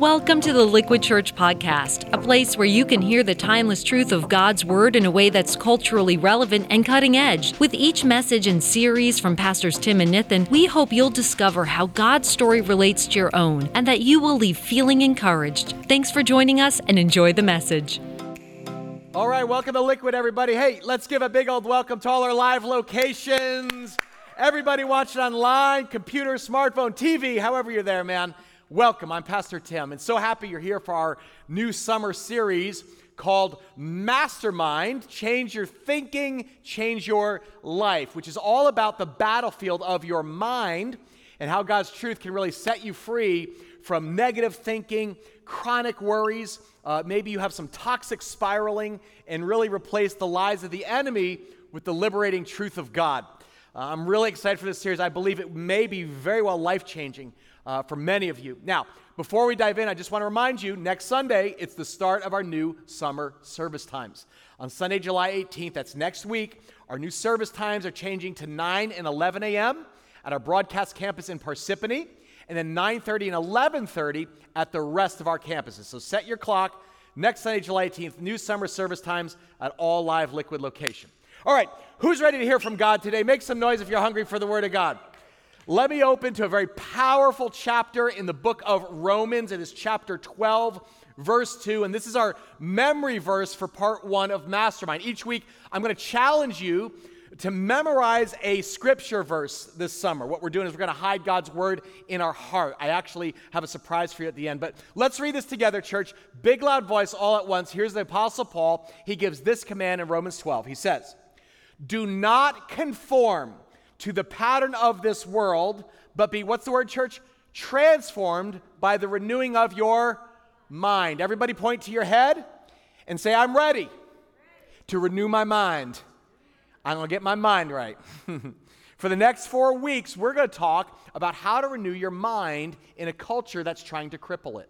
Welcome to the Liquid Church Podcast, a place where you can hear the timeless truth of God's Word in a way that's culturally relevant and cutting edge. With each message and series from Pastors Tim and Nathan, we hope you'll discover how God's story relates to your own and that you will leave feeling encouraged. Thanks for joining us and enjoy the message. All right, welcome to Liquid, everybody. Hey, let's give a big old welcome to all our live locations. Everybody watching online, computer, smartphone, TV, however you're there, man. Welcome. I'm Pastor Tim, and so happy you're here for our new summer series called Mastermind Change Your Thinking, Change Your Life, which is all about the battlefield of your mind and how God's truth can really set you free from negative thinking, chronic worries. Uh, maybe you have some toxic spiraling, and really replace the lies of the enemy with the liberating truth of God. Uh, I'm really excited for this series. I believe it may be very well life changing uh, for many of you. Now, before we dive in, I just want to remind you next Sunday, it's the start of our new summer service times. On Sunday, July 18th, that's next week, our new service times are changing to 9 and 11 a.m. at our broadcast campus in Parsippany, and then 9:30 and 11:30 at the rest of our campuses. So set your clock. Next Sunday, July 18th, new summer service times at all live liquid location. All right, who's ready to hear from God today? Make some noise if you're hungry for the Word of God. Let me open to a very powerful chapter in the book of Romans. It is chapter 12, verse 2. And this is our memory verse for part one of Mastermind. Each week, I'm going to challenge you to memorize a scripture verse this summer. What we're doing is we're going to hide God's word in our heart. I actually have a surprise for you at the end. But let's read this together, church. Big, loud voice all at once. Here's the Apostle Paul. He gives this command in Romans 12. He says, Do not conform to the pattern of this world, but be, what's the word, church? Transformed by the renewing of your mind. Everybody point to your head and say, I'm ready to renew my mind. I'm going to get my mind right. For the next four weeks, we're going to talk about how to renew your mind in a culture that's trying to cripple it.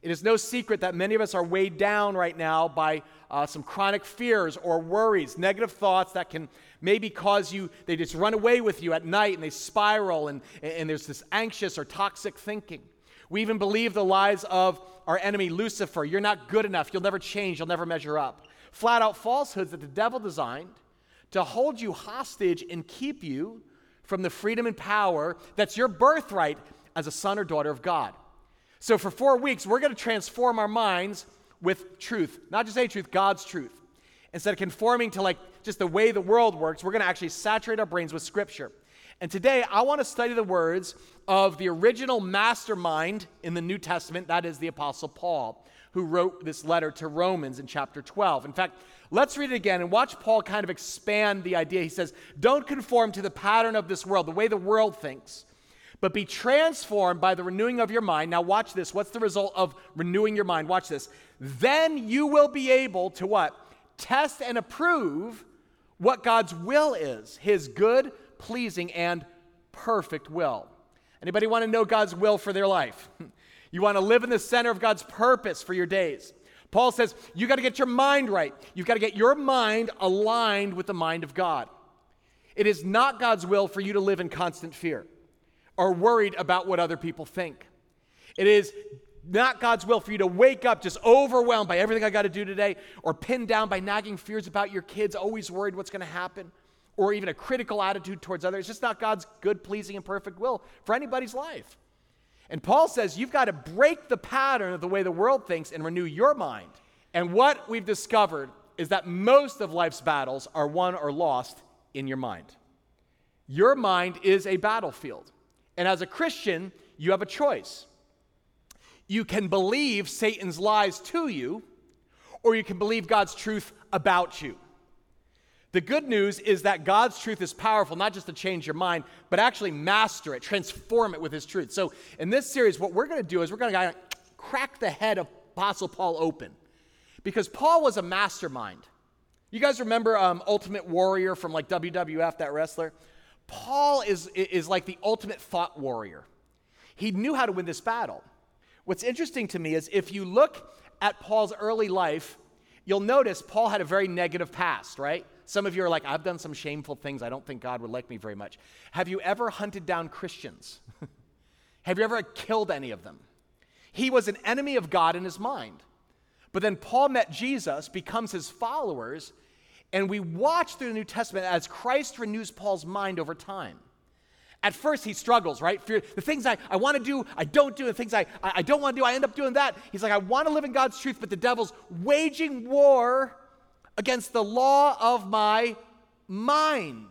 It is no secret that many of us are weighed down right now by uh, some chronic fears or worries, negative thoughts that can maybe cause you, they just run away with you at night and they spiral, and, and there's this anxious or toxic thinking. We even believe the lies of our enemy Lucifer you're not good enough, you'll never change, you'll never measure up. Flat out falsehoods that the devil designed to hold you hostage and keep you from the freedom and power that's your birthright as a son or daughter of God. So, for four weeks, we're going to transform our minds with truth, not just any truth, God's truth. Instead of conforming to like just the way the world works, we're going to actually saturate our brains with Scripture. And today, I want to study the words of the original mastermind in the New Testament, that is the Apostle Paul, who wrote this letter to Romans in chapter 12. In fact, let's read it again and watch Paul kind of expand the idea. He says, Don't conform to the pattern of this world, the way the world thinks but be transformed by the renewing of your mind. Now, watch this. What's the result of renewing your mind? Watch this. Then you will be able to what? Test and approve what God's will is his good, pleasing, and perfect will. Anybody want to know God's will for their life? You want to live in the center of God's purpose for your days. Paul says, you got to get your mind right. You've got to get your mind aligned with the mind of God. It is not God's will for you to live in constant fear or worried about what other people think. It is not God's will for you to wake up just overwhelmed by everything I got to do today, or pinned down by nagging fears about your kids, always worried what's going to happen, or even a critical attitude towards others. It's just not God's good, pleasing, and perfect will for anybody's life. And Paul says you've got to break the pattern of the way the world thinks and renew your mind. And what we've discovered is that most of life's battles are won or lost in your mind. Your mind is a battlefield. And as a Christian, you have a choice. You can believe Satan's lies to you, or you can believe God's truth about you. The good news is that God's truth is powerful, not just to change your mind, but actually master it, transform it with His truth. So, in this series, what we're going to do is we're going to crack the head of Apostle Paul open. Because Paul was a mastermind. You guys remember um, Ultimate Warrior from like WWF, that wrestler? Paul is, is like the ultimate thought warrior. He knew how to win this battle. What's interesting to me is if you look at Paul's early life, you'll notice Paul had a very negative past, right? Some of you are like, I've done some shameful things. I don't think God would like me very much. Have you ever hunted down Christians? Have you ever killed any of them? He was an enemy of God in his mind. But then Paul met Jesus, becomes his followers, and we watch through the New Testament as Christ renews Paul's mind over time. At first, he struggles, right? Fear, the things I, I want to do, I don't do. The things I, I, I don't want to do, I end up doing that. He's like, I want to live in God's truth, but the devil's waging war against the law of my mind.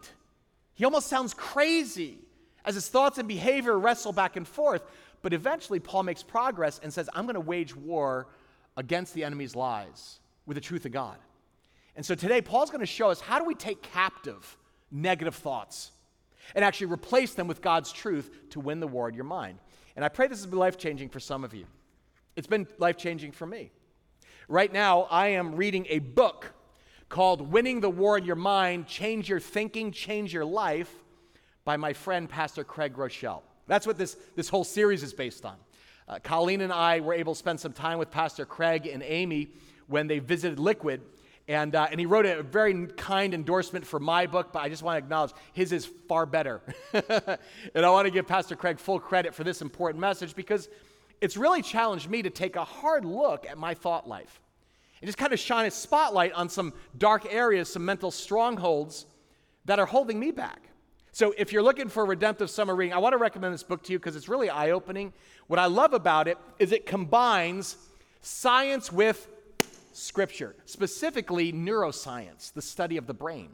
He almost sounds crazy as his thoughts and behavior wrestle back and forth. But eventually, Paul makes progress and says, I'm going to wage war against the enemy's lies with the truth of God. And so today, Paul's going to show us how do we take captive negative thoughts and actually replace them with God's truth to win the war in your mind. And I pray this has been life changing for some of you. It's been life changing for me. Right now, I am reading a book called Winning the War in Your Mind Change Your Thinking, Change Your Life by my friend, Pastor Craig Groeschel. That's what this, this whole series is based on. Uh, Colleen and I were able to spend some time with Pastor Craig and Amy when they visited Liquid. And, uh, and he wrote a very kind endorsement for my book, but I just want to acknowledge his is far better. and I want to give Pastor Craig full credit for this important message because it's really challenged me to take a hard look at my thought life and just kind of shine a spotlight on some dark areas, some mental strongholds that are holding me back. So, if you're looking for a redemptive summer reading, I want to recommend this book to you because it's really eye opening. What I love about it is it combines science with scripture, specifically neuroscience, the study of the brain.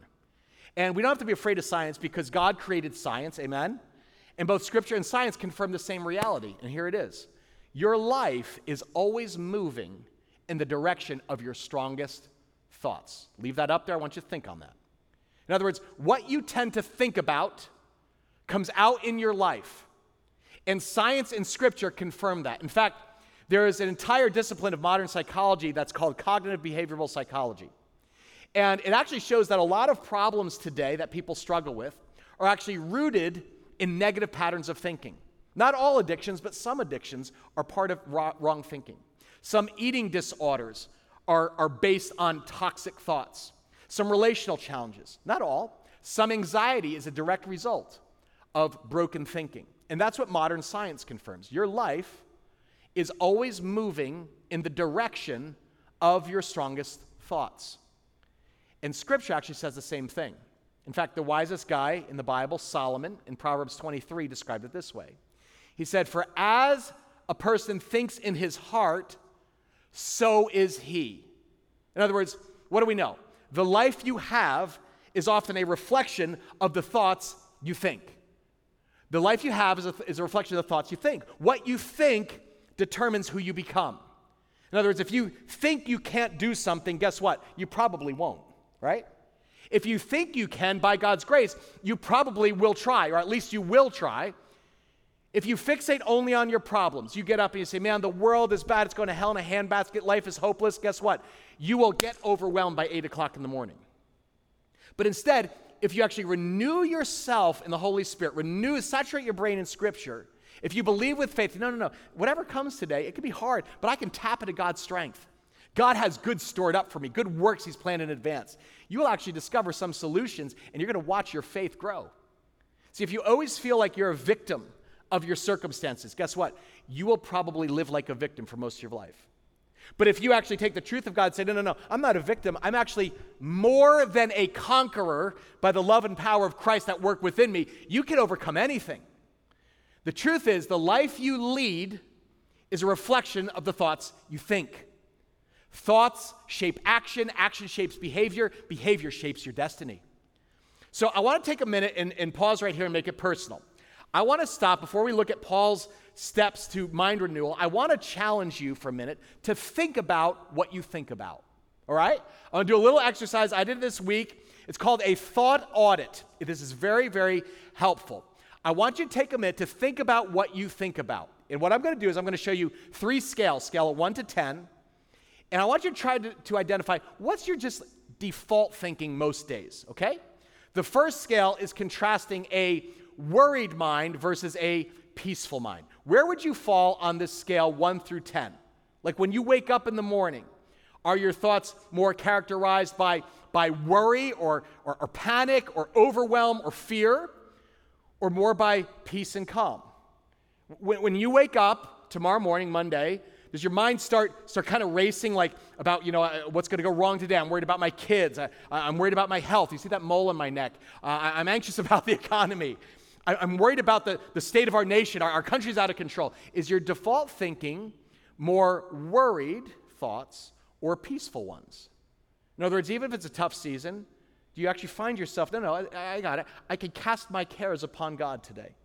And we don't have to be afraid of science because God created science, amen? And both scripture and science confirm the same reality. And here it is Your life is always moving in the direction of your strongest thoughts. Leave that up there. I want you to think on that. In other words, what you tend to think about comes out in your life. And science and scripture confirm that. In fact, there is an entire discipline of modern psychology that's called cognitive behavioral psychology. And it actually shows that a lot of problems today that people struggle with are actually rooted in negative patterns of thinking. Not all addictions, but some addictions are part of wrong thinking. Some eating disorders are, are based on toxic thoughts. Some relational challenges, not all. Some anxiety is a direct result of broken thinking. And that's what modern science confirms. Your life is always moving in the direction of your strongest thoughts. And scripture actually says the same thing. In fact, the wisest guy in the Bible, Solomon, in Proverbs 23, described it this way He said, For as a person thinks in his heart, so is he. In other words, what do we know? The life you have is often a reflection of the thoughts you think. The life you have is a, is a reflection of the thoughts you think. What you think determines who you become. In other words, if you think you can't do something, guess what? You probably won't, right? If you think you can, by God's grace, you probably will try, or at least you will try. If you fixate only on your problems, you get up and you say, Man, the world is bad, it's going to hell in a handbasket, life is hopeless, guess what? You will get overwhelmed by 8 o'clock in the morning. But instead, if you actually renew yourself in the Holy Spirit, renew, saturate your brain in Scripture, if you believe with faith, no, no, no, whatever comes today, it can be hard, but I can tap into God's strength. God has good stored up for me, good works He's planned in advance. You will actually discover some solutions, and you're going to watch your faith grow. See, if you always feel like you're a victim, of your circumstances, guess what? You will probably live like a victim for most of your life. But if you actually take the truth of God and say, no, no, no, I'm not a victim. I'm actually more than a conqueror by the love and power of Christ that work within me, you can overcome anything. The truth is, the life you lead is a reflection of the thoughts you think. Thoughts shape action, action shapes behavior, behavior shapes your destiny. So I want to take a minute and, and pause right here and make it personal. I want to stop before we look at Paul's steps to mind renewal. I want to challenge you for a minute to think about what you think about. All right? I'm going to do a little exercise. I did this week. It's called a thought audit. This is very, very helpful. I want you to take a minute to think about what you think about. And what I'm going to do is I'm going to show you three scales, scale of 1 to 10. And I want you to try to, to identify what's your just default thinking most days, okay? The first scale is contrasting a worried mind versus a peaceful mind. Where would you fall on this scale 1 through 10? Like when you wake up in the morning, are your thoughts more characterized by, by worry or, or, or panic or overwhelm or fear, or more by peace and calm? When, when you wake up tomorrow morning, Monday, does your mind start, start kind of racing like about, you know, uh, what's going to go wrong today? I'm worried about my kids. I, am worried about my health. You see that mole in my neck? Uh, I, am anxious about the economy. I, am worried about the, the state of our nation. Our, our country's out of control. Is your default thinking more worried thoughts or peaceful ones? In other words, even if it's a tough season, do you actually find yourself, no, no, I, I got it. I can cast my cares upon God today.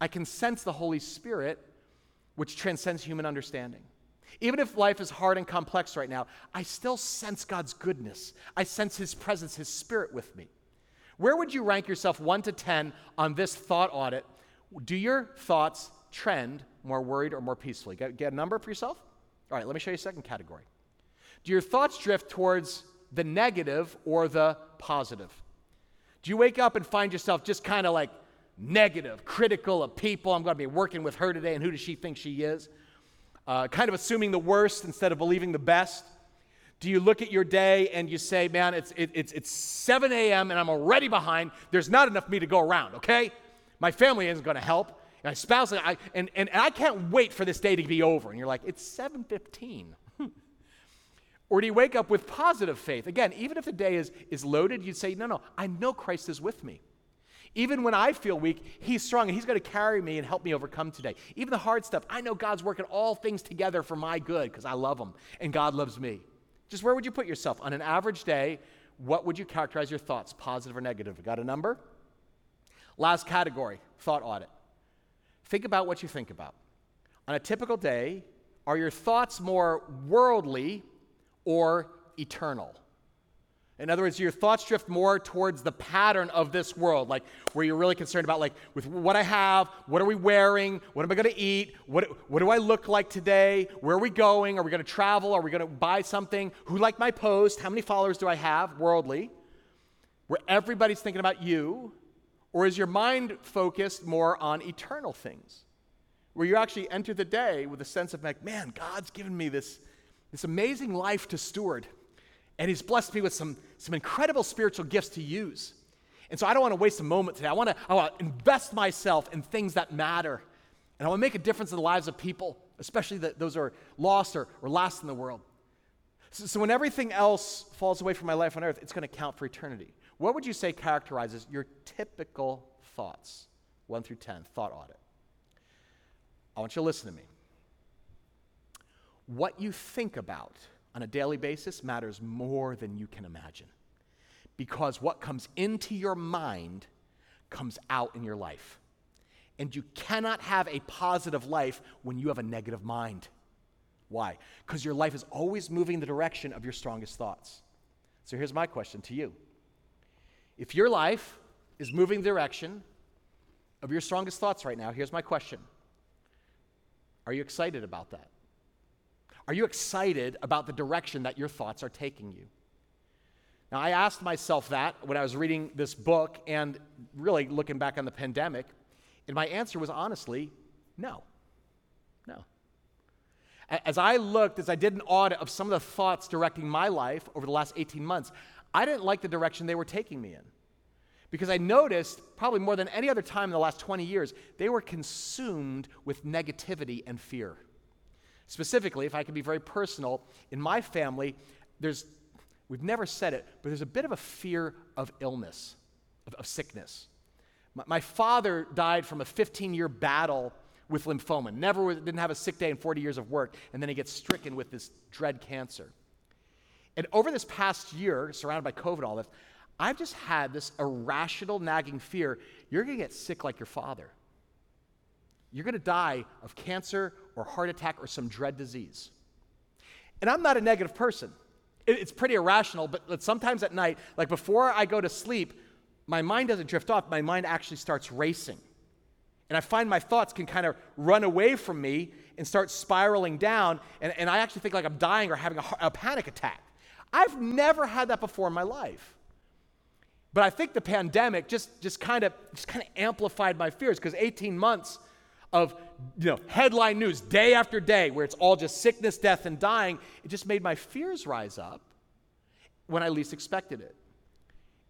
I can sense the Holy Spirit, which transcends human understanding. Even if life is hard and complex right now, I still sense God's goodness. I sense His presence, His Spirit with me. Where would you rank yourself 1 to 10 on this thought audit? Do your thoughts trend more worried or more peacefully? Get, get a number for yourself? All right, let me show you a second category. Do your thoughts drift towards the negative or the positive? Do you wake up and find yourself just kind of like negative, critical of people? I'm going to be working with her today, and who does she think she is? uh, kind of assuming the worst instead of believing the best? Do you look at your day and you say, man, it's, it, it's, it's 7 a.m. and I'm already behind. There's not enough me to go around, okay? My family isn't going to help. My spouse, I, and, and, and I can't wait for this day to be over. And you're like, it's 7.15. or do you wake up with positive faith? Again, even if the day is, is loaded, you'd say, no, no, I know Christ is with me. Even when I feel weak, He's strong and He's going to carry me and help me overcome today. Even the hard stuff, I know God's working all things together for my good because I love Him and God loves me. Just where would you put yourself? On an average day, what would you characterize your thoughts, positive or negative? Got a number? Last category thought audit. Think about what you think about. On a typical day, are your thoughts more worldly or eternal? In other words, your thoughts drift more towards the pattern of this world, like where you're really concerned about, like, with what I have, what are we wearing, what am I to eat, what, what do I look like today, where are we going, are we to travel, are we to buy something, who liked my post, how many followers do I have, worldly, where everybody's thinking about you, or is your mind focused more on eternal things, where you actually enter the day with a sense of, like, man, God's given me this, this amazing life to steward. And he's blessed me with some, some incredible spiritual gifts to use. And so I don't want to waste a moment today. I want to, I want to invest myself in things that matter. And I want to make a difference in the lives of people, especially the, those who are lost or, or last in the world. So, so when everything else falls away from my life on earth, it's going to count for eternity. What would you say characterizes your typical thoughts? 1 through 10, thought audit. I want you to listen to me. What you think about on a daily basis matters more than you can imagine. Because what comes into your mind comes out in your life. And you cannot have a positive life when you have a negative mind. Why? Because your life is always moving in the direction of your strongest thoughts. So here's my question to you If your life is moving the direction of your strongest thoughts right now, here's my question Are you excited about that? Are you excited about the direction that your thoughts are taking you? Now, I asked myself that when I was reading this book and really looking back on the pandemic, and my answer was honestly no. No. As I looked, as I did an audit of some of the thoughts directing my life over the last 18 months, I didn't like the direction they were taking me in. Because I noticed, probably more than any other time in the last 20 years, they were consumed with negativity and fear. Specifically, if I can be very personal, in my family, there's, we've never said it, but there's a bit of a fear of illness, of, of sickness. My, my, father died from a 15 year battle with lymphoma, never didn't have a sick day in 40 years of work, and then he gets stricken with this dread cancer. And over this past year, surrounded by COVID, all this, I've just had this irrational, nagging fear you're going to get sick like your father. You're going to die of cancer or heart attack or some dread disease. And I'm not a negative person. It's pretty irrational, but sometimes at night, like before I go to sleep, my mind doesn't drift off, my mind actually starts racing. And I find my thoughts can kind of run away from me and start spiraling down, and, and I actually think like I'm dying or having a, a panic attack. I've never had that before in my life. But I think the pandemic just, just kind of just kind of amplified my fears because 18 months of you know, headline news day after day where it's all just sickness, death, and dying, it just made my fears rise up when I least expected it.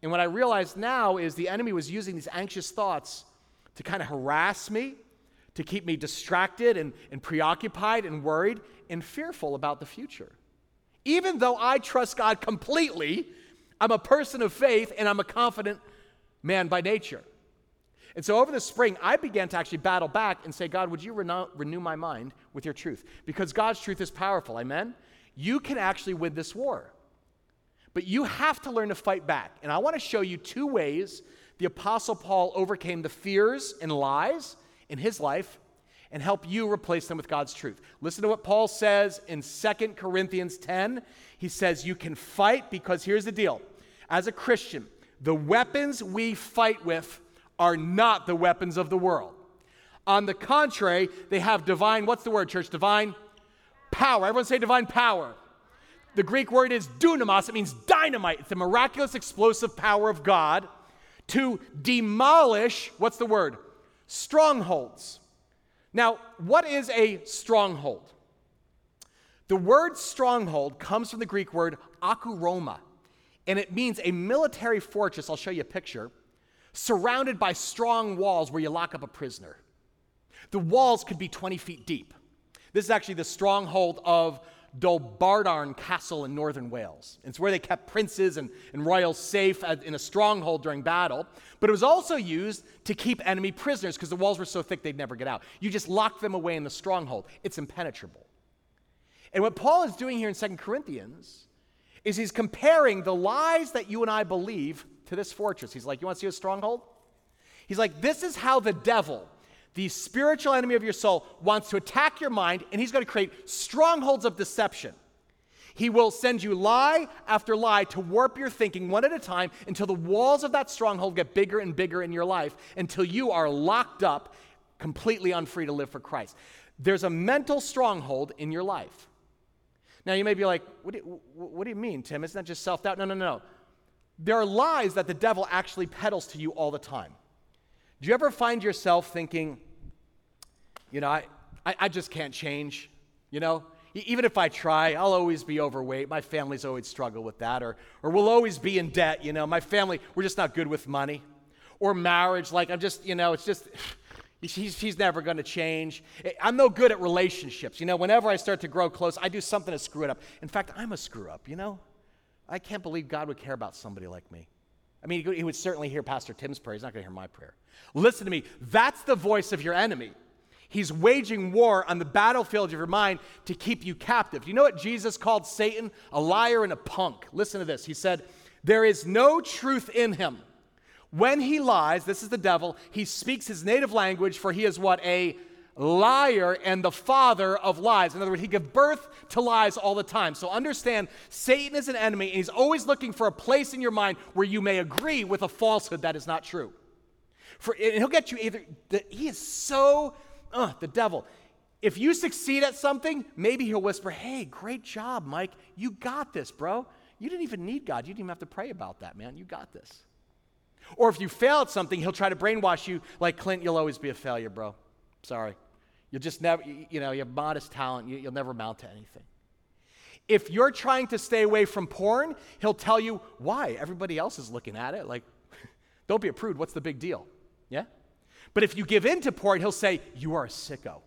And what I realized now is the enemy was using these anxious thoughts to kind of harass me, to keep me distracted and, and preoccupied and worried and fearful about the future. Even though I trust God completely, I'm a person of faith and I'm a confident man by nature. And so over the spring, I began to actually battle back and say, God, would you renew, renew my mind with your truth? Because God's truth is powerful. Amen? You can actually win this war. But you have to learn to fight back. And I want to show you two ways the Apostle Paul overcame the fears and lies in his life and help you replace them with God's truth. Listen to what Paul says in 2 Corinthians 10. He says, You can fight because here's the deal. As a Christian, the weapons we fight with are not the weapons of the world. On the contrary, they have divine, what's the word, church? Divine power. Everyone say divine power. The Greek word is dunamis, it means dynamite. It's the miraculous explosive power of God to demolish, what's the word? Strongholds. Now, what is a stronghold? The word stronghold comes from the Greek word ochuroma, and it means a military fortress. I'll show you a picture surrounded by strong walls where you lock up a prisoner. The walls could be 20 feet deep. This is actually the stronghold of Dolbadarn Castle in northern Wales. It's where they kept princes and, and royals safe in a stronghold during battle. But it was also used to keep enemy prisoners because the walls were so thick they'd never get out. You just lock them away in the stronghold, it's impenetrable. And what Paul is doing here in Second Corinthians is he's comparing the lies that you and I believe to this fortress. He's like, You want to see a stronghold? He's like, This is how the devil the spiritual enemy of your soul wants to attack your mind, and he's going to create strongholds of deception. He will send you lie after lie to warp your thinking one at a time until the walls of that stronghold get bigger and bigger in your life until you are locked up, completely unfree to live for Christ. There's a mental stronghold in your life. Now, you may be like, what do you, what do you mean, Tim? Isn't that just self doubt? No, no, no. There are lies that the devil actually peddles to you all the time. Do you ever find yourself thinking, you know, I, I, I just can't change, you know? Even if I try, I'll always be overweight. My family's always struggle with that. Or, or we'll always be in debt, you know. My family, we're just not good with money. Or marriage, like I'm just, you know, it's just, he's, he's never going to change. Eh, I'm no good at relationships. You know, whenever I start to grow close, I do something to screw it up. In fact, I'm a screw up, you know? I can't believe God would care about somebody like me. I mean, he would certainly hear Pastor Tim's prayer. He's not going to hear my prayer. Listen to me. That's the voice of your enemy. He's waging war on the battlefield of your mind to keep you captive. You know what Jesus called Satan? A liar and a punk. Listen to this. He said, There is no truth in him. When he lies, this is the devil, he speaks his native language, for he is what? A liar and the father of lies. In other words, he gives birth to lies all the time. So understand, Satan is an enemy, and he's always looking for a place in your mind where you may agree with a falsehood that is not true. For, and he'll get you either, the, he is so, uh, the devil. If you succeed at something, maybe he'll whisper, Hey, great job, Mike. You got this, bro. You didn't even need God. You didn't even have to pray about that, man. You got this. Or if you fail at something, he'll try to brainwash you like, Clint, you'll always be a failure, bro. Sorry. You'll just never, you know, you have modest talent, you, will never amount to anything. If you're trying to stay away from porn, he'll tell you why. Everybody else is looking at it. Like, don't be a prude. What's the big deal? Yeah? But if you give in to porn, he'll say, You are a sicko.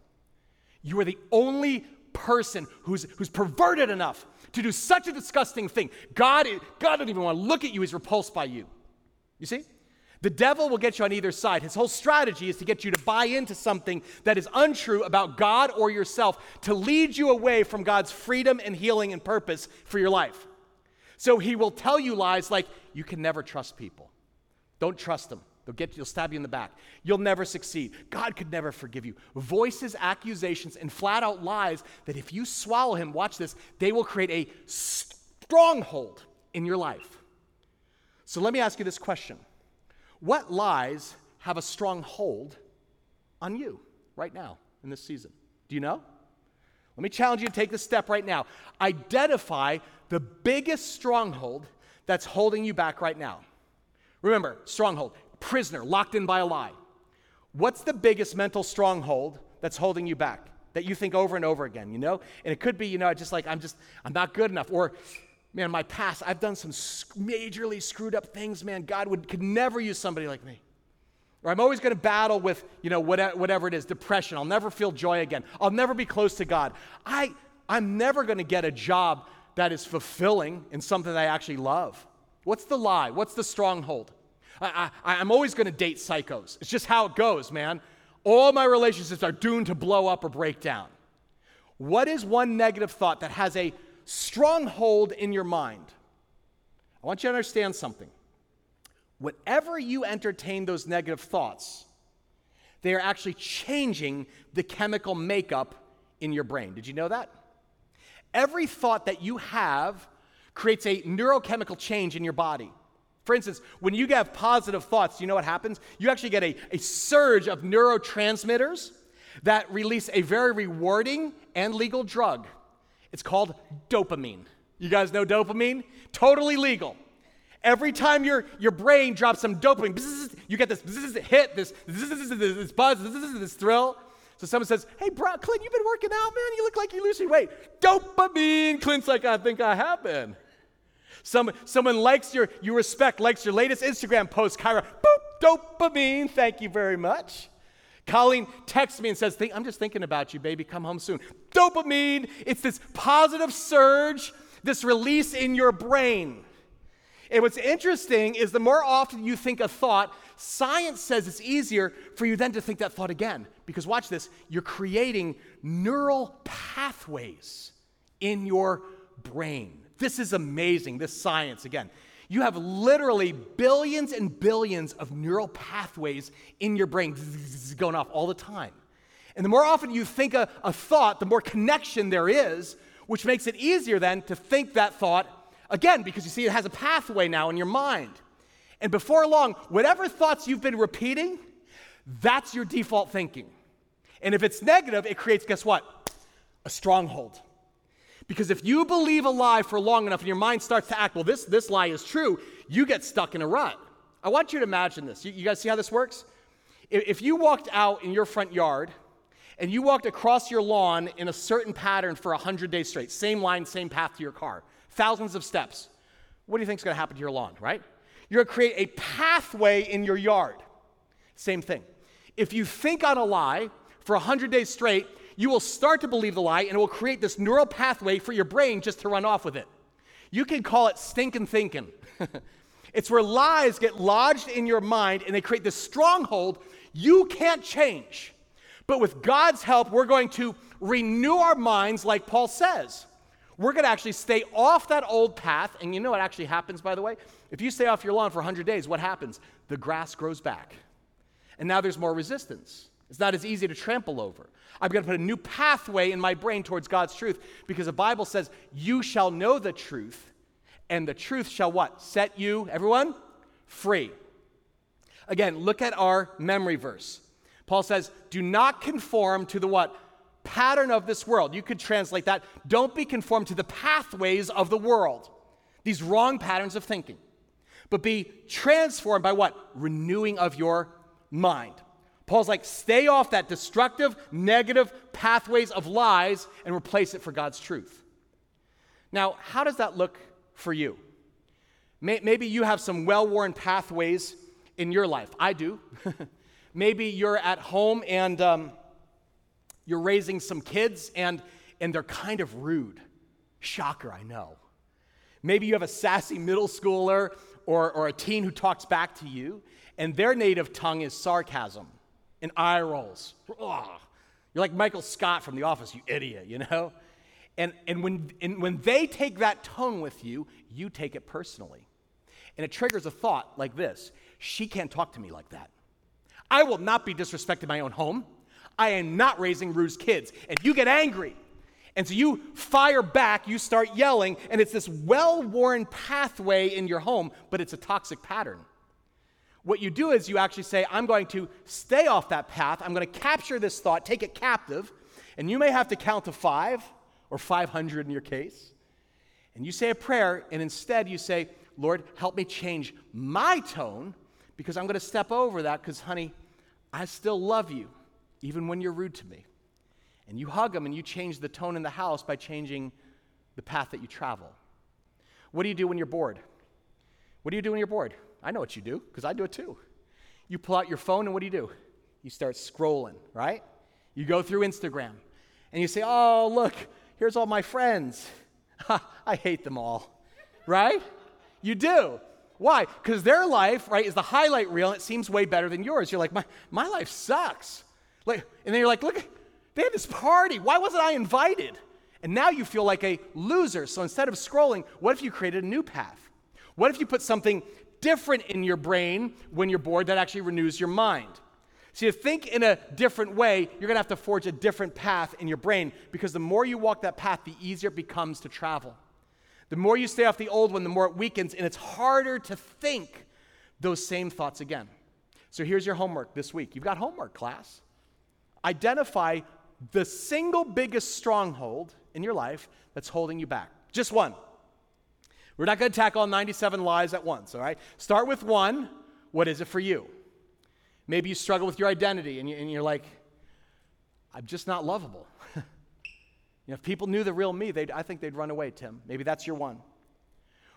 You are the only person who's, who's perverted enough to do such a disgusting thing. God, God doesn't even want to look at you, he's repulsed by you. You see? The devil will get you on either side. His whole strategy is to get you to buy into something that is untrue about God or yourself, to lead you away from God's freedom and healing and purpose for your life. So he will tell you lies like, you can never trust people. Don't trust them. They'll get you, they'll stab you in the back. You'll never succeed. God could never forgive you. Voices, accusations, and flat out lies that if you swallow him, watch this, they will create a stronghold in your life. So let me ask you this question what lies have a strong hold on you right now in this season? Do you know? Let me challenge you to take this step right now. Identify the biggest stronghold that's holding you back right now. Remember, stronghold, prisoner, locked in by a lie. What's the biggest mental stronghold that's holding you back that you think over and over again, you know? And it could be, you know, just like, I'm just, I'm not good enough. Or man, my past, I've done some majorly screwed up things, man. God would, could never use somebody like me. Or I'm always going to battle with, you know, whatever it is, depression. I'll never feel joy again. I'll never be close to God. I, I'm never going to get a job that is fulfilling and something that I actually love. What's the lie? What's the stronghold? I, I, I'm always going to date psychos. It's just how it goes, man. All my relationships are doomed to blow up or break down. What is one negative thought that has a stronghold in your mind? I want you to understand something. Whatever you entertain those negative thoughts, they are actually changing the chemical makeup in your brain. Did you know that? Every thought that you have creates a neurochemical change in your body. For instance, when you have positive thoughts, you know what happens? You actually get a, a surge of neurotransmitters that release a very rewarding and legal drug. It's called dopamine. You guys know dopamine? Totally legal. Every time your, your brain drops some dopamine, you get this hit, this, this buzz, this thrill. So someone says, Hey, bro, Clint, you've been working out, man. You look like you're losing weight. Dopamine. Clint's like, I think I have been. Some, someone likes your, you respect, likes your latest Instagram post, Kyra. Boop, dopamine. Thank you very much. Colleen texts me and says, I'm just thinking about you, baby. Come home soon. Dopamine. It's this positive surge, this release in your brain. And what's interesting is the more often you think a thought, science says it's easier for you then to think that thought again. Because watch this, you're creating neural pathways in your brain. This is amazing, this science again. You have literally billions and billions of neural pathways in your brain going off all the time. And the more often you think a, a thought, the more connection there is, which makes it easier then to think that thought again because you see it has a pathway now in your mind. And before long, whatever thoughts you've been repeating, that's your default thinking. And if it's negative, it creates, guess what? A stronghold. Because if you believe a lie for long enough and your mind starts to act, well, this, this lie is true, you get stuck in a rut. I want you to imagine this. You, you guys see how this works? If, if you walked out in your front yard and you walked across your lawn in a certain pattern for 100 days straight, same line, same path to your car, thousands of steps, what do you think is going to happen to your lawn, right? You're going to create a pathway in your yard. Same thing. If you think on a lie for 100 days straight, you will start to believe the lie and it will create this neural pathway for your brain just to run off with it. You can call it stinking thinking. it's where lies get lodged in your mind and they create this stronghold you can't change. But with God's help, we're going to renew our minds, like Paul says. We're going to actually stay off that old path. And you know what actually happens, by the way? If you stay off your lawn for 100 days, what happens? The grass grows back. And now there's more resistance. It's not as easy to trample over. I've got to put a new pathway in my brain towards God's truth because the Bible says, You shall know the truth, and the truth shall what? Set you, everyone, free. Again, look at our memory verse. Paul says, Do not conform to the what? Pattern of this world. You could translate that. Don't be conformed to the pathways of the world, these wrong patterns of thinking, but be transformed by what? Renewing of your mind. Paul's like, stay off that destructive, negative pathways of lies and replace it for God's truth. Now, how does that look for you? Maybe you have some well worn pathways in your life. I do. Maybe you're at home and um, you're raising some kids and, and they're kind of rude. Shocker, I know. Maybe you have a sassy middle schooler or, or a teen who talks back to you, and their native tongue is sarcasm and eye rolls. Ugh. You're like Michael Scott from The Office, you idiot, you know? And, and, when, and when they take that tone with you, you take it personally. And it triggers a thought like this She can't talk to me like that. I will not be disrespected in my own home. I am not raising Rue's kids. And you get angry. And so you fire back, you start yelling, and it's this well worn pathway in your home, but it's a toxic pattern. What you do is you actually say, I'm going to stay off that path. I'm going to capture this thought, take it captive, and you may have to count to five or 500 in your case. And you say a prayer, and instead you say, Lord, help me change my tone because I'm going to step over that because, honey, I still love you, even when you're rude to me. And you hug them and you change the tone in the house by changing the path that you travel. What do you do when you're bored? What do you do when you're bored? I know what you do because I do it too. You pull out your phone, and what do you do? You start scrolling, right? You go through Instagram, and you say, Oh, look, here's all my friends. I hate them all, right? You do. Why? Because their life, right, is the highlight reel and it seems way better than yours. You're like, my, my life sucks. Like, and then you're like, look, they had this party. Why wasn't I invited? And now you feel like a loser. So instead of scrolling, what if you created a new path? What if you put something different in your brain when you're bored that actually renews your mind? So to think in a different way, you're going to have to forge a different path in your brain because the more you walk that path, the easier it becomes to travel. The more you stay off the old one, the more it weakens, and it's harder to think those same thoughts again. So here's your homework this week. You've got homework, class. Identify the single biggest stronghold in your life that's holding you back. Just one. We're not going to tackle all 97 lies at once, all right? Start with one. What is it for you? Maybe you struggle with your identity and, you, are like, I'm just not lovable. you know, if people knew the real me, they—I think they'd run away, Tim. Maybe that's your one.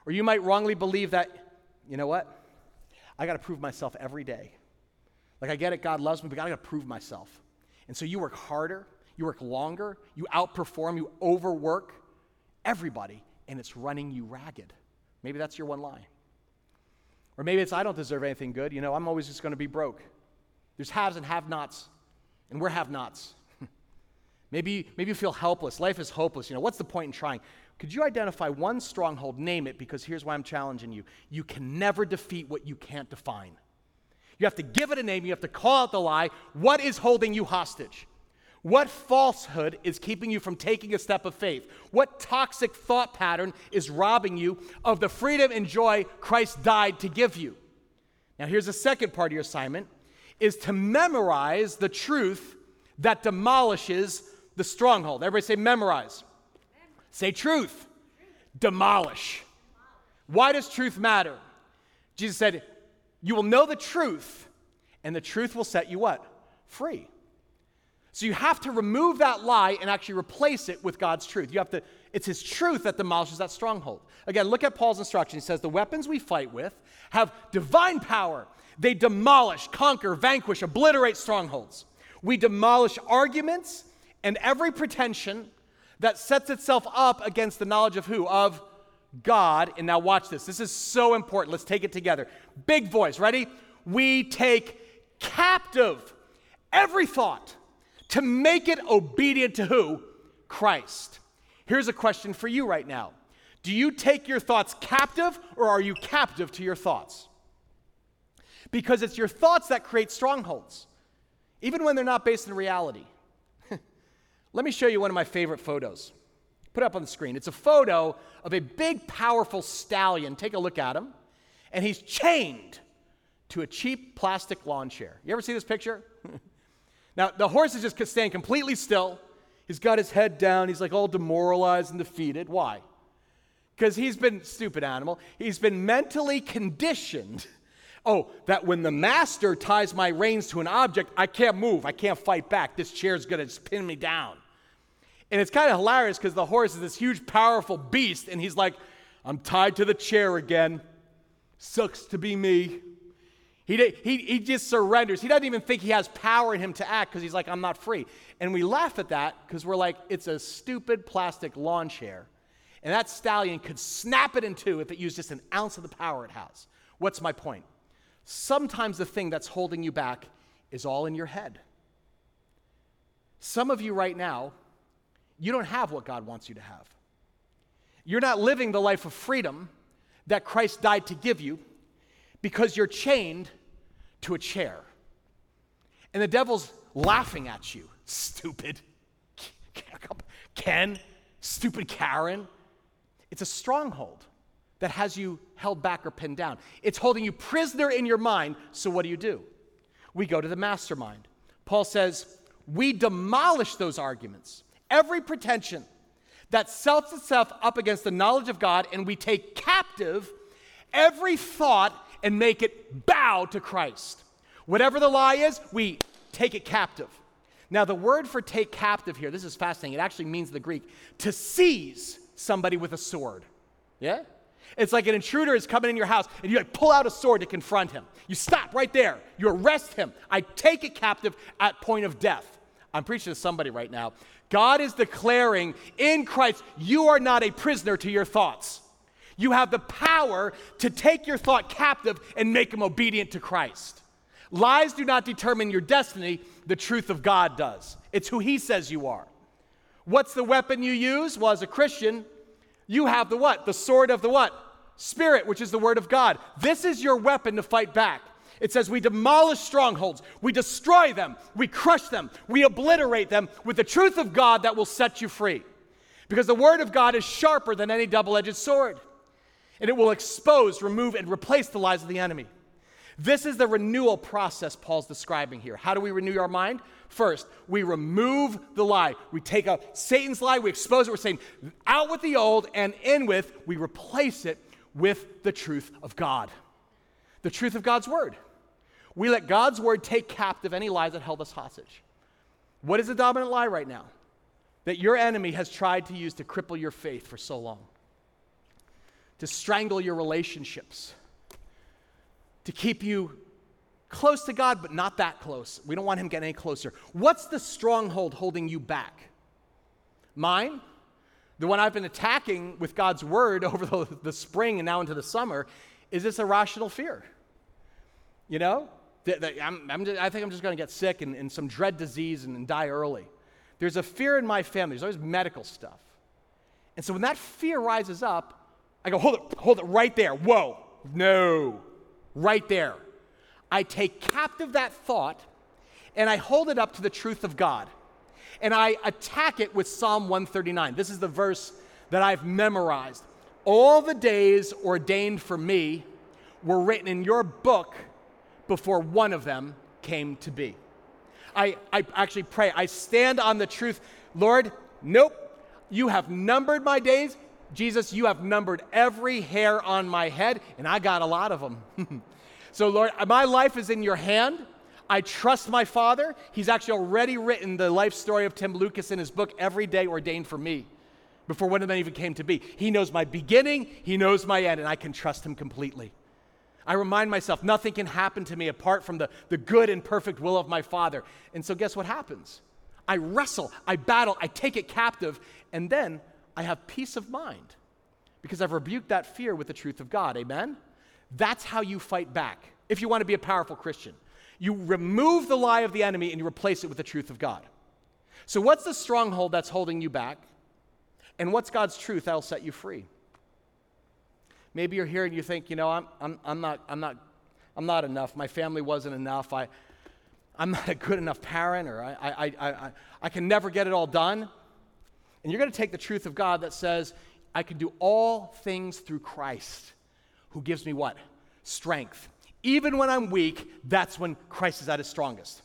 Or you might wrongly believe that, you know what? I got to prove myself every day. Like, I get it, God loves me, but I got to prove myself. And so you work harder, you work longer, you outperform, you overwork everybody, and it's running you ragged. Maybe that's your one lie. Or maybe it's, I don't deserve anything good. You know, I'm always just going to be broke. There's haves and have nots, and we're have nots. maybe, maybe you feel helpless. Life is hopeless. You know, what's the point in trying? Could you identify one stronghold? Name it, because here's why I'm challenging you. You can never defeat what you can't define. You have to give it a name, you have to call out the lie. What is holding you hostage? What falsehood is keeping you from taking a step of faith? What toxic thought pattern is robbing you of the freedom and joy Christ died to give you? Now, here's the second part of your assignment is to memorize the truth that demolishes the stronghold. Everybody say memorize. Say truth. Demolish. Why does truth matter? Jesus said, You will know the truth, and the truth will set you what? Free. So you have to remove that lie and actually replace it with God's truth. You have to, it's his truth that demolishes that stronghold. Again, look at Paul's instruction. He says, The weapons we fight with have divine power. They demolish, conquer, vanquish, obliterate strongholds. We demolish arguments and every pretension that sets itself up against the knowledge of who? Of God. And now watch this. This is so important. Let's take it together. Big voice. Ready? We take captive every thought to make it obedient to who? Christ. Here's a question for you right now Do you take your thoughts captive or are you captive to your thoughts? Because it's your thoughts that create strongholds, even when they're not based in reality. Let me show you one of my favorite photos. Put it up on the screen. It's a photo of a big, powerful stallion. Take a look at him. And he's chained to a cheap plastic lawn chair. You ever see this picture? Now, the horse is just staying completely still. He's got his head down. He's like all demoralized and defeated. Why? Because he's been, stupid animal, he's been mentally conditioned. Oh, that when the master ties my reins to an object, I can't move. I can't fight back. This chair's going to pin me down. And it's kind of hilarious because the horse is this huge, powerful beast, and he's like, I'm tied to the chair again. Sucks to be me. He, he, he just surrenders. He doesn't even think he has power in him to act because he's like, I'm not free. And we laugh at that because we're like, it's a stupid plastic lawn chair. And that stallion could snap it in two if it used just an ounce of the power it has. What's my point? Sometimes the thing that's holding you back is all in your head. Some of you right now, you don't have what God wants you to have. You're not living the life of freedom that Christ died to give you because you're chained to a chair. And the devil's laughing at you. Stupid. Ken, stupid Karen. It's a stronghold that has you held back or pinned down. It's holding you prisoner in your mind. So, what do you do? We go to the mastermind. Paul says, We demolish those arguments, every pretension that sets itself up against the knowledge of God, and we take captive every thought and make it bow to Christ. Whatever the lie is, we take it captive. Now, the word for take captive here, this is fascinating. It actually means the Greek to seize somebody with a sword. Yeah? It's like an intruder is coming in your house and you like pull out a sword to confront him. You stop right there. You arrest him. I take it captive at point of death. I'm preaching to somebody right now. God is declaring in Christ, you are not a prisoner to your thoughts. You have the power to take your thought captive and make them obedient to Christ. Lies do not determine your destiny, the truth of God does. It's who He says you are. What's the weapon you use? Well, as a Christian, you have the what? The sword of the what? Spirit, which is the word of God. This is your weapon to fight back. It says we demolish strongholds, we destroy them, we crush them, we obliterate them with the truth of God that will set you free. Because the word of God is sharper than any double edged sword, and it will expose, remove, and replace the lies of the enemy. This is the renewal process Paul's describing here. How do we renew our mind? First, we remove the lie. We take a Satan's lie, we expose it, we're saying, out with the old and in with, we replace it with the truth of God. The truth of God's word. We let God's word take captive any lies that held us hostage. What is the dominant lie right now? That your enemy has tried to use to cripple your faith for so long, to strangle your relationships, to keep you close to God, but not that close. We don't want him getting any closer. What's the stronghold holding you back? Mine? The one I've been attacking with God's word over the, the spring and now into the summer is this irrational fear. You know, I'm, I'm just, i think I'm just going to get sick and, and some dread disease and, and die early. There's a fear in my family. There's always medical stuff. And so when that fear rises up, I go, hold it, hold it right there. Whoa, no, right there. I take captive that thought and I hold it up to the truth of God. And I attack it with Psalm 139. This is the verse that I've memorized. All the days ordained for me were written in your book before one of them came to be. I, I actually pray, I stand on the truth. Lord, nope, you have numbered my days. Jesus, you have numbered every hair on my head, and I got a lot of them. so, Lord, my life is in your hand. I trust my Father. He's actually already written the life story of Tim Lucas in his book, Every Day Ordained for Me, before one of them even came to be. He knows my beginning, He knows my end, and I can trust Him completely. I remind myself nothing can happen to me apart from the, the good and perfect will of my Father. And so, guess what happens? I wrestle, I battle, I take it captive, and then I have peace of mind because I've rebuked that fear with the truth of God. Amen? That's how you fight back if you want to be a powerful Christian. You remove the lie of the enemy and you replace it with the truth of God. So, what's the stronghold that's holding you back? And what's God's truth that'll set you free? Maybe you're here and you think, you know, I'm, I'm, I'm, not, I'm, not, I'm not enough. My family wasn't enough. I, I'm not a good enough parent, or I, I, I, I, I can never get it all done. And you're going to take the truth of God that says, I can do all things through Christ, who gives me what? Strength. Even when I'm weak, that's when Christ is at his strongest.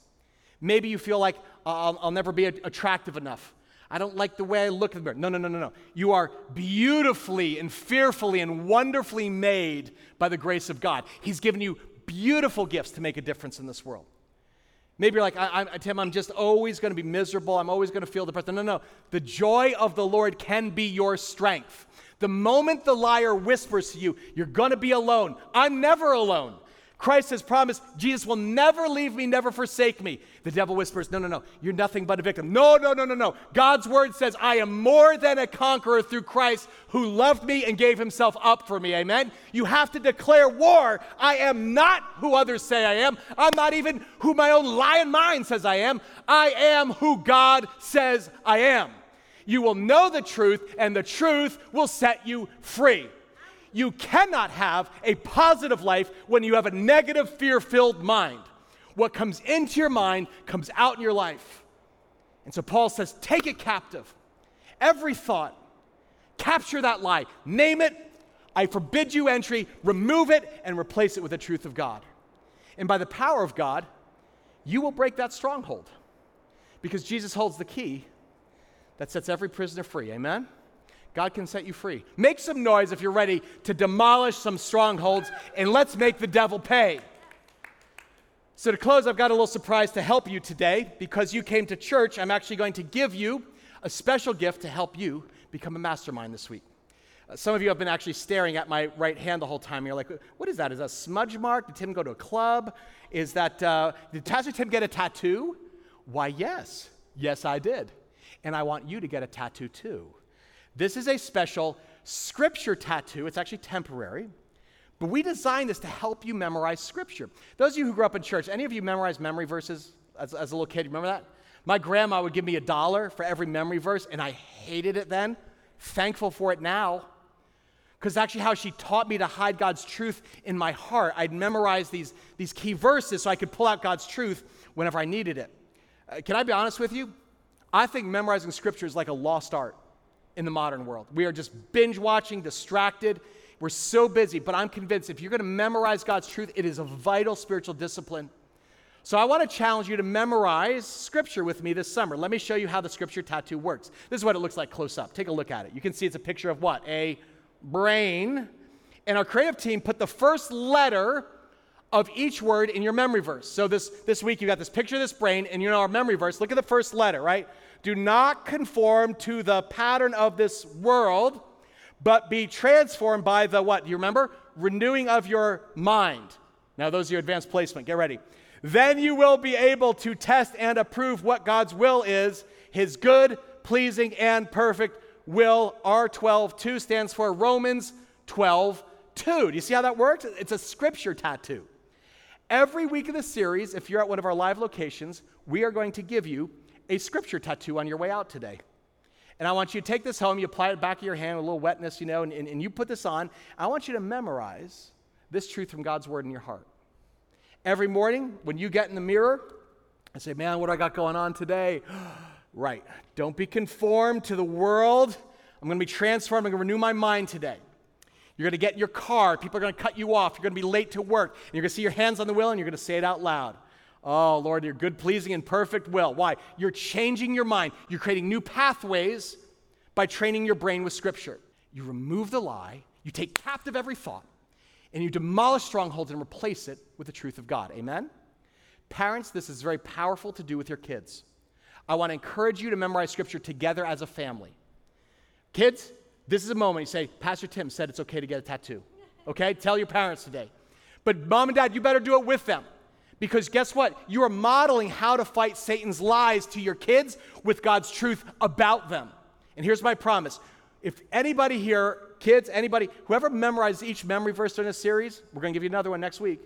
Maybe you feel like I'll, I'll never be attractive enough. I don't like the way I look in the mirror. No, no, no, no, no. You are beautifully and fearfully and wonderfully made by the grace of God. He's given you beautiful gifts to make a difference in this world. Maybe you're like, I, I, Tim, I'm just always going to be miserable. I'm always going to feel depressed. No, no. The joy of the Lord can be your strength. The moment the liar whispers to you, you're going to be alone. I'm never alone. Christ has promised Jesus will never leave me, never forsake me. The devil whispers, No, no, no, you're nothing but a victim. No, no, no, no, no. God's word says, I am more than a conqueror through Christ who loved me and gave himself up for me. Amen. You have to declare war. I am not who others say I am. I'm not even who my own lying mind says I am. I am who God says I am. You will know the truth, and the truth will set you free. You cannot have a positive life when you have a negative, fear filled mind. What comes into your mind comes out in your life. And so Paul says, take it captive. Every thought, capture that lie, name it. I forbid you entry, remove it, and replace it with the truth of God. And by the power of God, you will break that stronghold because Jesus holds the key that sets every prisoner free. Amen? God can set you free. Make some noise if you're ready to demolish some strongholds, and let's make the devil pay. So, to close, I've got a little surprise to help you today. Because you came to church, I'm actually going to give you a special gift to help you become a mastermind this week. Some of you have been actually staring at my right hand the whole time. You're like, what is that? Is that a smudge mark? Did Tim go to a club? Is that, uh, did Pastor Tim get a tattoo? Why, yes. Yes, I did. And I want you to get a tattoo too. This is a special scripture tattoo. It's actually temporary. But we designed this to help you memorize scripture. Those of you who grew up in church, any of you memorize memory verses as, as a little kid? You remember that? My grandma would give me a dollar for every memory verse, and I hated it then. Thankful for it now. Because actually, how she taught me to hide God's truth in my heart. I'd memorize these, these key verses so I could pull out God's truth whenever I needed it. Uh, can I be honest with you? I think memorizing scripture is like a lost art in the modern world. We are just binge watching, distracted. We're so busy, but I'm convinced if you're going to memorize God's truth, it is a vital spiritual discipline. So I want to challenge you to memorize scripture with me this summer. Let me show you how the scripture tattoo works. This is what it looks like close up. Take a look at it. You can see it's a picture of what? A brain. And our creative team put the first letter of each word in your memory verse. So this, this week you got this picture of this brain, and you know our memory verse. Look at the first letter, right? Do not conform to the pattern of this world, but be transformed by the what? Do you remember? Renewing of your mind. Now, those are your advanced placement. Get ready. Then you will be able to test and approve what God's will is, his good, pleasing, and perfect will. R12 2 stands for Romans 12 2. Do you see how that works? It's a scripture tattoo. Every week of the series, if you're at one of our live locations, we are going to give you a scripture tattoo on your way out today. And I want you to take this home, you apply it back of your hand, with a little wetness, you know, and, and, and you put this on. I want you to memorize this truth from God's word in your heart. Every morning, when you get in the mirror and say, Man, what do I got going on today? right. Don't be conformed to the world. I'm going to be transformed. I'm going to renew my mind today. You're going to get in your car. People are going to cut you off. You're going to be late to work. And you're going to see your hands on the wheel and you're going to say it out loud. Oh, Lord, your good, pleasing, and perfect will. Why? You're changing your mind. You're creating new pathways by training your brain with Scripture. You remove the lie, you take captive every thought, and you demolish strongholds and replace it with the truth of God. Amen? Parents, this is very powerful to do with your kids. I want to encourage you to memorize Scripture together as a family. Kids, this is a moment you say, Pastor Tim said it's okay to get a tattoo. Okay? Tell your parents today. But mom and dad, you better do it with them. Because guess what? You are modeling how to fight Satan's lies to your kids with God's truth about them. And here's my promise if anybody here, kids, anybody, whoever memorizes each memory verse in this series, we're going to give you another one next week.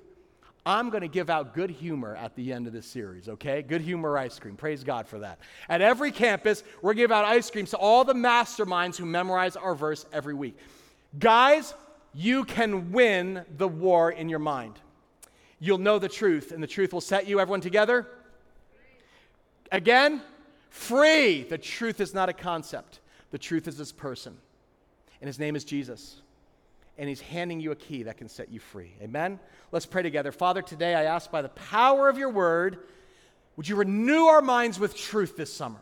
I'm going to give out good humor at the end of this series, okay? Good humor ice cream. Praise God for that. At every campus, we're going to give out ice cream to all the masterminds who memorize our verse every week. Guys, you can win the war in your mind. You'll know the truth, and the truth will set you, everyone together. Again, free. The truth is not a concept, the truth is this person. And his name is Jesus. And he's handing you a key that can set you free. Amen? Let's pray together. Father, today I ask by the power of your word, would you renew our minds with truth this summer?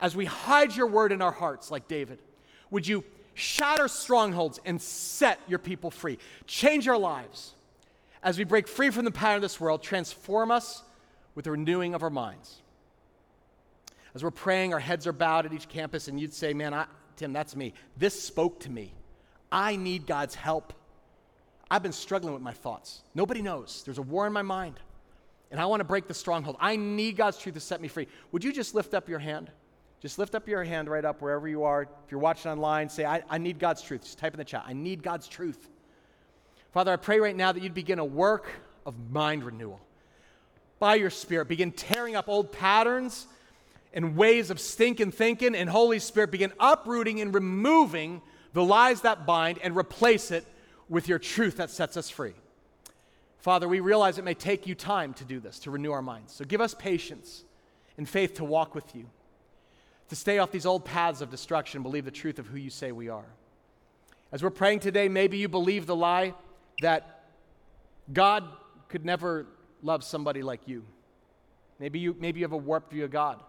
As we hide your word in our hearts, like David, would you shatter strongholds and set your people free? Change our lives as we break free from the pattern of this world, transform us with the renewing of our minds. As we're praying, our heads are bowed at each campus, and you'd say, Man, I, Tim, that's me. This spoke to me. I need God's help. I've been struggling with my thoughts. Nobody knows. There's a war in my mind, and I want to break the stronghold. I need God's truth to set me free. Would you just lift up your hand? Just lift up your hand right up wherever you are. If you're watching online, say, I, I need God's truth. Just type in the chat. I need God's truth. Father, I pray right now that you'd begin a work of mind renewal. By your Spirit, begin tearing up old patterns and ways of stinking thinking, and Holy Spirit, begin uprooting and removing the lies that bind and replace it with your truth that sets us free. Father, we realize it may take you time to do this, to renew our minds. So give us patience and faith to walk with you, to stay off these old paths of destruction, believe the truth of who you say we are. As we're praying today, maybe you believe the lie that God could never love somebody like you. Maybe you, maybe you have a warped view of God.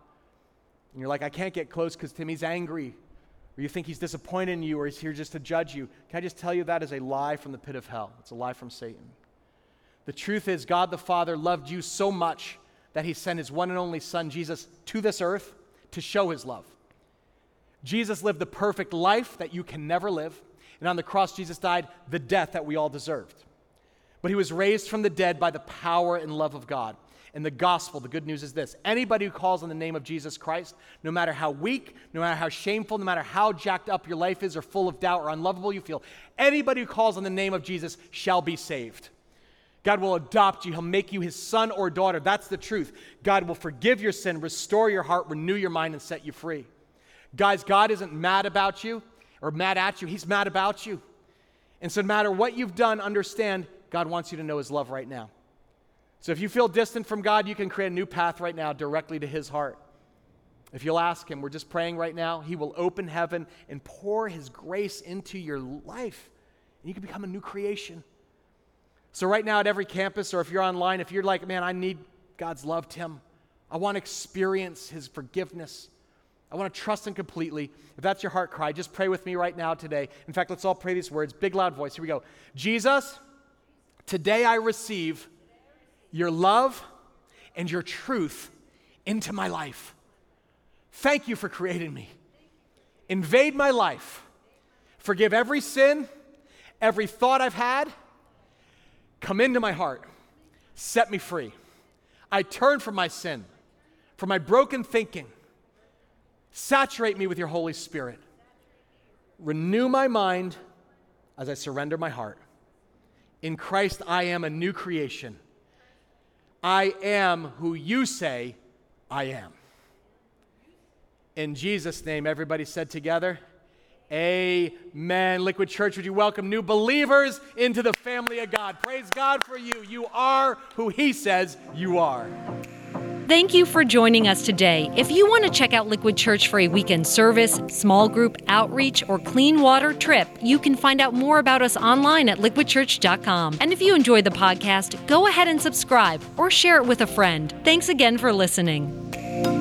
And you're like, I can't get close because Timmy's angry. Or you think he's disappointed in you or he's here just to judge you. Can I just tell you that is a lie from the pit of hell? It's a lie from Satan. The truth is, God the Father loved you so much that he sent his one and only Son, Jesus, to this earth to show his love. Jesus lived the perfect life that you can never live. And on the cross, Jesus died the death that we all deserved. But he was raised from the dead by the power and love of God. And the gospel, the good news is this anybody who calls on the name of Jesus Christ, no matter how weak, no matter how shameful, no matter how jacked up your life is, or full of doubt, or unlovable you feel, anybody who calls on the name of Jesus shall be saved. God will adopt you. He'll make you his son or daughter. That's the truth. God will forgive your sin, restore your heart, renew your mind, and set you free. Guys, God isn't mad about you or mad at you. He's mad about you. And so, no matter what you've done, understand God wants you to know his love right now. So, if you feel distant from God, you can create a new path right now directly to his heart. If you'll ask him, we're just praying right now, he will open heaven and pour his grace into your life. And you can become a new creation. So, right now at every campus, or if you're online, if you're like, man, I need God's love, Tim, I want to experience his forgiveness. I want to trust Him completely. If that's your heart cry, just pray with me right now today. In fact, let's all pray these words. Big, loud voice. Here we go. Jesus, today I receive your love and your truth into my life. Thank you for creating me. Invade my life. Forgive every sin, every thought I've had. Come into my heart. Set me free. I turn from my sin, from my broken thinking Saturate me with your Holy Spirit. Renew my mind as I surrender my heart. In Christ, I am a new creation. I am who you say I am. In Jesus' name, everybody said together, Amen. Liquid Church, would you welcome new believers into the family of God? Praise God for you. You are who He says you are. Thank you for joining us today. If you want to check out Liquid Church for a weekend service, small group outreach, or clean water trip, you can find out more about us online at liquidchurch.com. And if you enjoy the podcast, go ahead and subscribe or share it with a friend. Thanks again for listening.